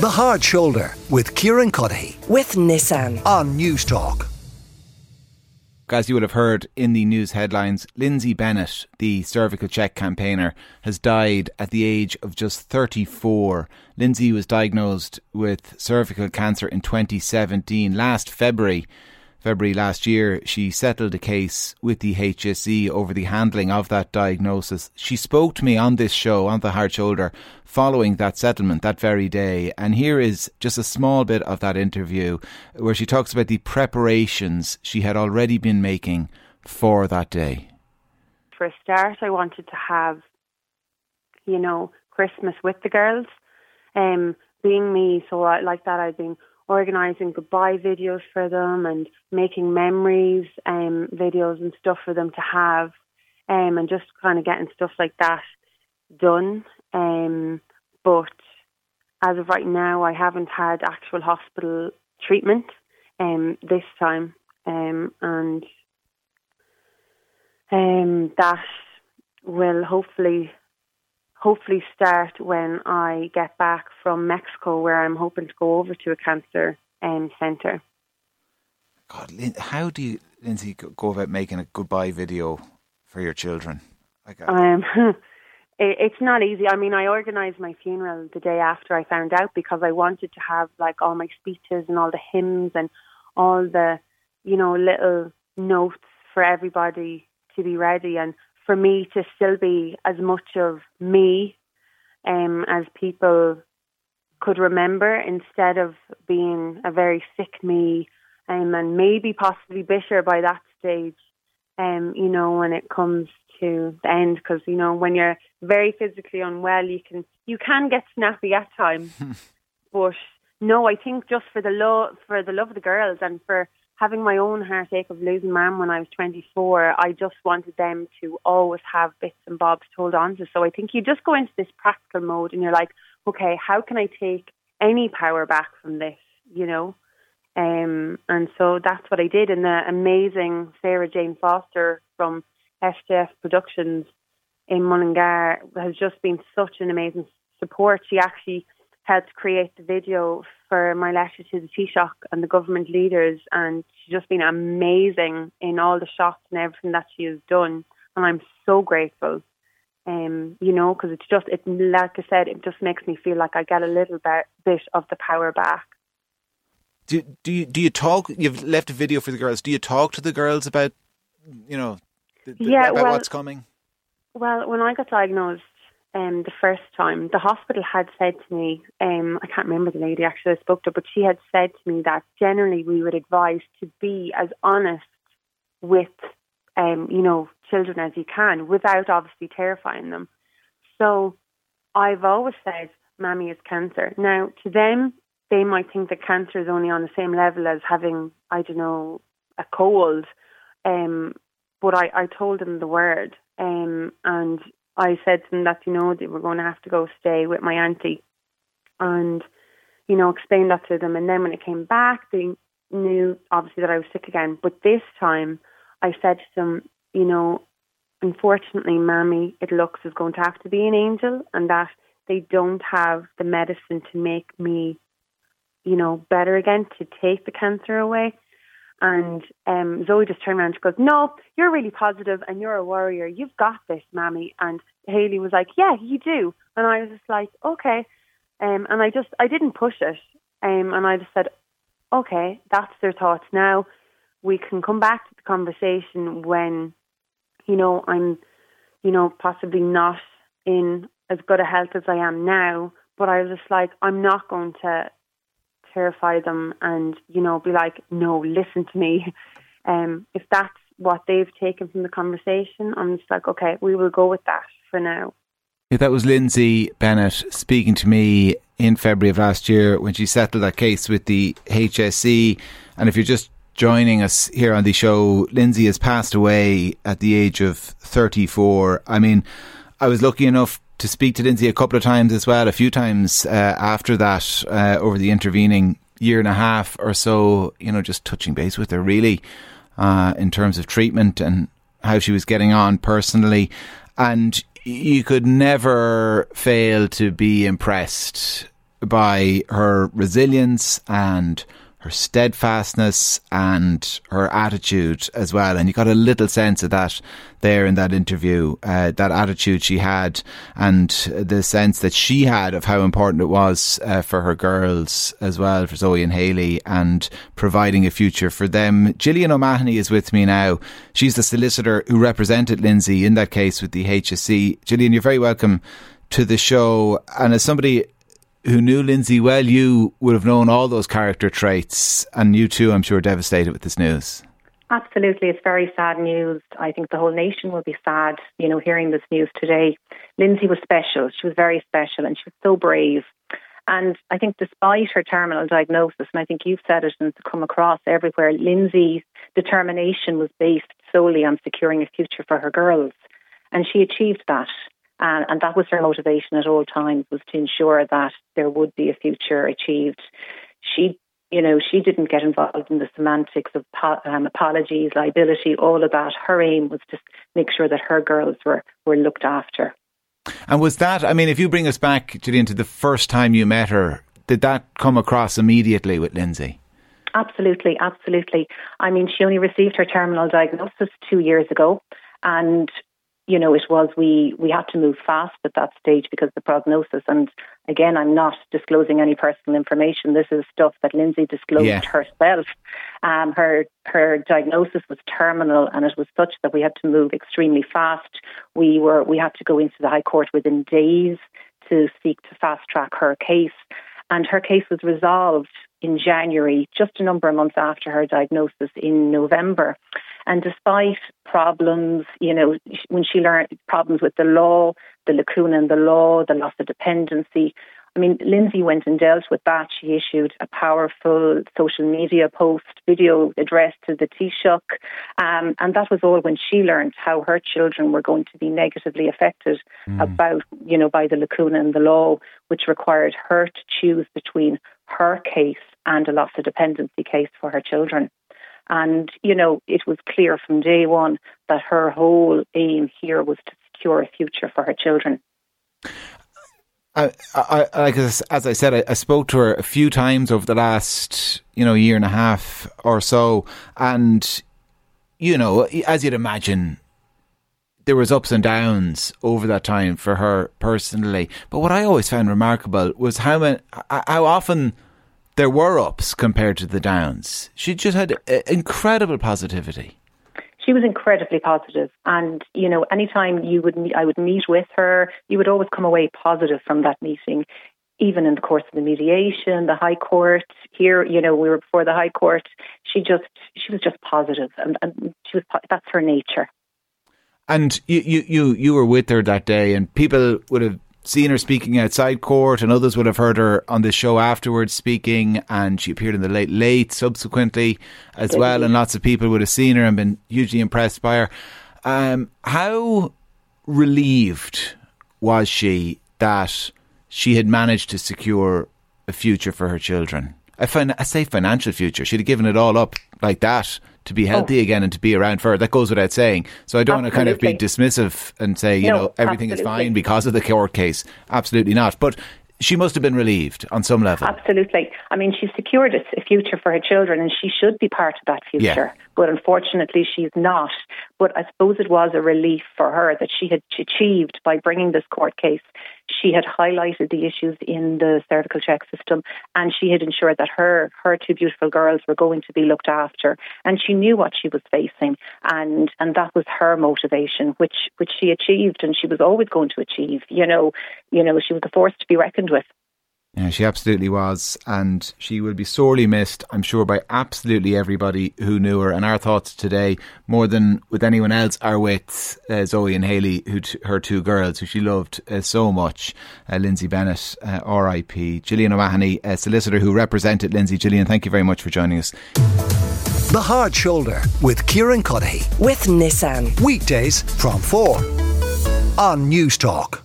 The Hard Shoulder with Kieran Cuddihy with Nissan. on Newstalk. As you would have heard in the news headlines, Lynsey Bennett, the CervicalCheck campaigner, has died at the age of just 34. Lynsey was diagnosed with cervical cancer in 2017. Last February, February last year, she settled a case with the HSE over the handling of that diagnosis. She spoke to me on this show, on the Hard Shoulder, following that settlement that very day. And here is just a small bit of that interview where she talks about the preparations she had already been making for that day. For a start, I wanted to have, you know, Christmas with the girls. Um, being me, so I, like that, I've been organising goodbye videos for them and making memories um, videos and stuff for them to have, um, and just kind of getting stuff like that done. Um, but as of right now, I haven't had actual hospital treatment um, this time, um, and um, that will hopefully hopefully start when I get back from Mexico, where I'm hoping to go over to a cancer um, centre. God, Lin- how do you, Lynsey, go- about making a goodbye video for your children? Like, uh, Um, it, it's not easy. I mean, I organised my funeral the day after I found out because I wanted to have like all my speeches and all the hymns and all the, you know, little notes for everybody to be ready and for me to still be as much of me um, as people could remember instead of being a very sick me um, and maybe possibly bitter by that stage um, you know, when it comes to the end, because you know, when you're very physically unwell, you can you can get snappy at times. but no, I think just for the love for the love of the girls and for having my own heartache of losing mum when I was 24, I just wanted them to always have bits and bobs to hold on to. So I think you just go into this practical mode and you're like, okay, how can I take any power back from this? You know. Um, and so that's what I did. And the amazing Sarah Jane Foster from SJF Productions in Mullingar has just been such an amazing support. She actually helped create the video for my letter to the Taoiseach and the government leaders, and she's just been amazing in all the shots and everything that she has done. And I'm so grateful. Um, you know, because it's just, it, like I said, it just makes me feel like I get a little bit, bit of the power back. do, do, you, do you talk? You've left a video for the girls. Do you talk to the girls about, you know, Yeah, about well- what's coming? Well, when I got diagnosed um, the first time, the hospital had said to me, um, I can't remember the lady actually I spoke to, but she had said to me that generally we would advise to be as honest with, um, you know, children as you can without obviously terrifying them. So I've always said, Mammy is cancer. Now, to them, they might think that cancer is only on the same level as having, I don't know, a cold. Um, but I, I told them the word, um, and I said to them that you know they were going to have to go stay with my auntie, and you know explain that to them. And then when it came back, they knew obviously that I was sick again. But this time, I said to them, you know, unfortunately, Mammy, it looks is going to have to be an angel, and that they don't have the medicine to make me, you know, better again to take the cancer away. And um, Zoe just turned around and she goes, No, you're really positive and you're a warrior. You've got this, Mammy. And Haley was like, Yeah, you do. And I was just like, Okay. Um, and I just, I didn't push it. Um, and I just said, Okay, that's their thoughts. Now we can come back to the conversation when, you know, I'm, you know, possibly not in as good a health as I am now. But I was just like, I'm not going to terrify them and you know be like no listen to me um if that's what they've taken from the conversation i'm just like okay we will go with that for now Yeah, that was Lynsey Bennett speaking to me in February of last year when she settled that case with the HSE. And if you're just joining us here on the show, Lynsey has passed away at the age of 34. I mean, I was lucky enough to speak to Lynsey a couple of times as well, a few times uh, after that, uh, over the intervening year and a half or so, you know, just touching base with her really uh, in terms of treatment and how she was getting on personally. And you could never fail to be impressed by her resilience and her steadfastness and her attitude as well. And you got a little sense of that there in that interview, uh, that attitude she had and the sense that she had of how important it was uh, for her girls as well, for Zoe and Haley, and providing a future for them. Gillian O'Mahony is with me now. She's the solicitor who represented Lynsey in that case with the HSE. Gillian, you're very welcome to the show. And as somebody who knew Lynsey well, you would have known all those character traits, and you too, I'm sure, devastated with this news. Absolutely, it's very sad news. I think the whole nation will be sad, you know, hearing this news today. Lynsey was special. She was very special, and she was so brave. And I think, despite her terminal diagnosis, and I think you've said it and it's come across everywhere, Lynsey's determination was based solely on securing a future for her girls, and she achieved that. And, and that was her motivation at all times was to ensure that there would be a future achieved. She you know, she didn't get involved in the semantics of um, apologies, liability, all of that. Her aim was to make sure that her girls were, were looked after. And was that, I mean, if you bring us back, Gillian, to the first time you met her, did that come across immediately with Lynsey? Absolutely, absolutely. I mean, she only received her terminal diagnosis two years ago. And you know, it was we we had to move fast at that stage because the prognosis. And again, I'm not disclosing any personal information. This is stuff that Lynsey disclosed yeah. herself. Um, her her diagnosis was terminal, and it was such that we had to move extremely fast. We were we had to go into the High Court within days to seek to fast track her case, and her case was resolved in January, just a number of months after her diagnosis in November. And despite problems, you know, when she learned problems with the law, the lacuna in the law, the loss of dependency, I mean, Lynsey went and dealt with that. She issued a powerful social media post, video addressed to the Taoiseach. Um, and that was all when she learned how her children were going to be negatively affected mm. about, you know, by the lacuna in the law, which required her to choose between her case and a loss of dependency case for her children. And, you know, it was clear from day one that her whole aim here was to secure a future for her children. I, I, as, as I said, I, I, spoke to her a few times over the last, you know, year and a half or so, and you know, as you'd imagine, there was ups and downs over that time for her personally. But what I always found remarkable was how many, how often there were ups compared to the downs. She just had uh, incredible positivity. She was incredibly positive, and you know, anytime you would meet, I would meet with her, you would always come away positive from that meeting. Even in the course of the mediation, the High Court here, you know, we were before the High Court. She just, she was just positive, and, and she was. That's her nature. And you, you, you, you were with her that day, and people would have seen her speaking outside court, and others would have heard her on the show afterwards speaking, and she appeared in the Late Late subsequently as well, and lots of people would have seen her and been hugely impressed by her. Um, how relieved was she that she had managed to secure a future for her children? I, find, a safe financial future. She'd have given it all up like that to be healthy oh. again and to be around for her. That goes without saying. So I don't absolutely. want to kind of be dismissive and say, you no, know, everything absolutely. is fine because of the court case. Absolutely not. But she must have been relieved on some level. Absolutely. I mean, she secured a future for her children and she should be part of that future. Yeah. But unfortunately, she's not. But I suppose it was a relief for her that she had achieved by bringing this court case. She had highlighted the issues in the CervicalCheck system and she had ensured that her, her two beautiful girls were going to be looked after. And she knew what she was facing. And, and that was her motivation, which, which she achieved and she was always going to achieve. You know, you know, she was a force to be reckoned with. Yeah, she absolutely was, and she will be sorely missed, I'm sure, by absolutely everybody who knew her. And our thoughts today, more than with anyone else, are with uh, Zoe and Haley, who t- her two girls, who she loved uh, so much. Uh, Lynsey Bennett, uh, R.I.P. Gillian O'Mahony, a solicitor who represented Lynsey. Gillian, thank you very much for joining us. The Hard Shoulder with Kieran Cuddihy. With Nissan. Weekdays from 4 on Newstalk.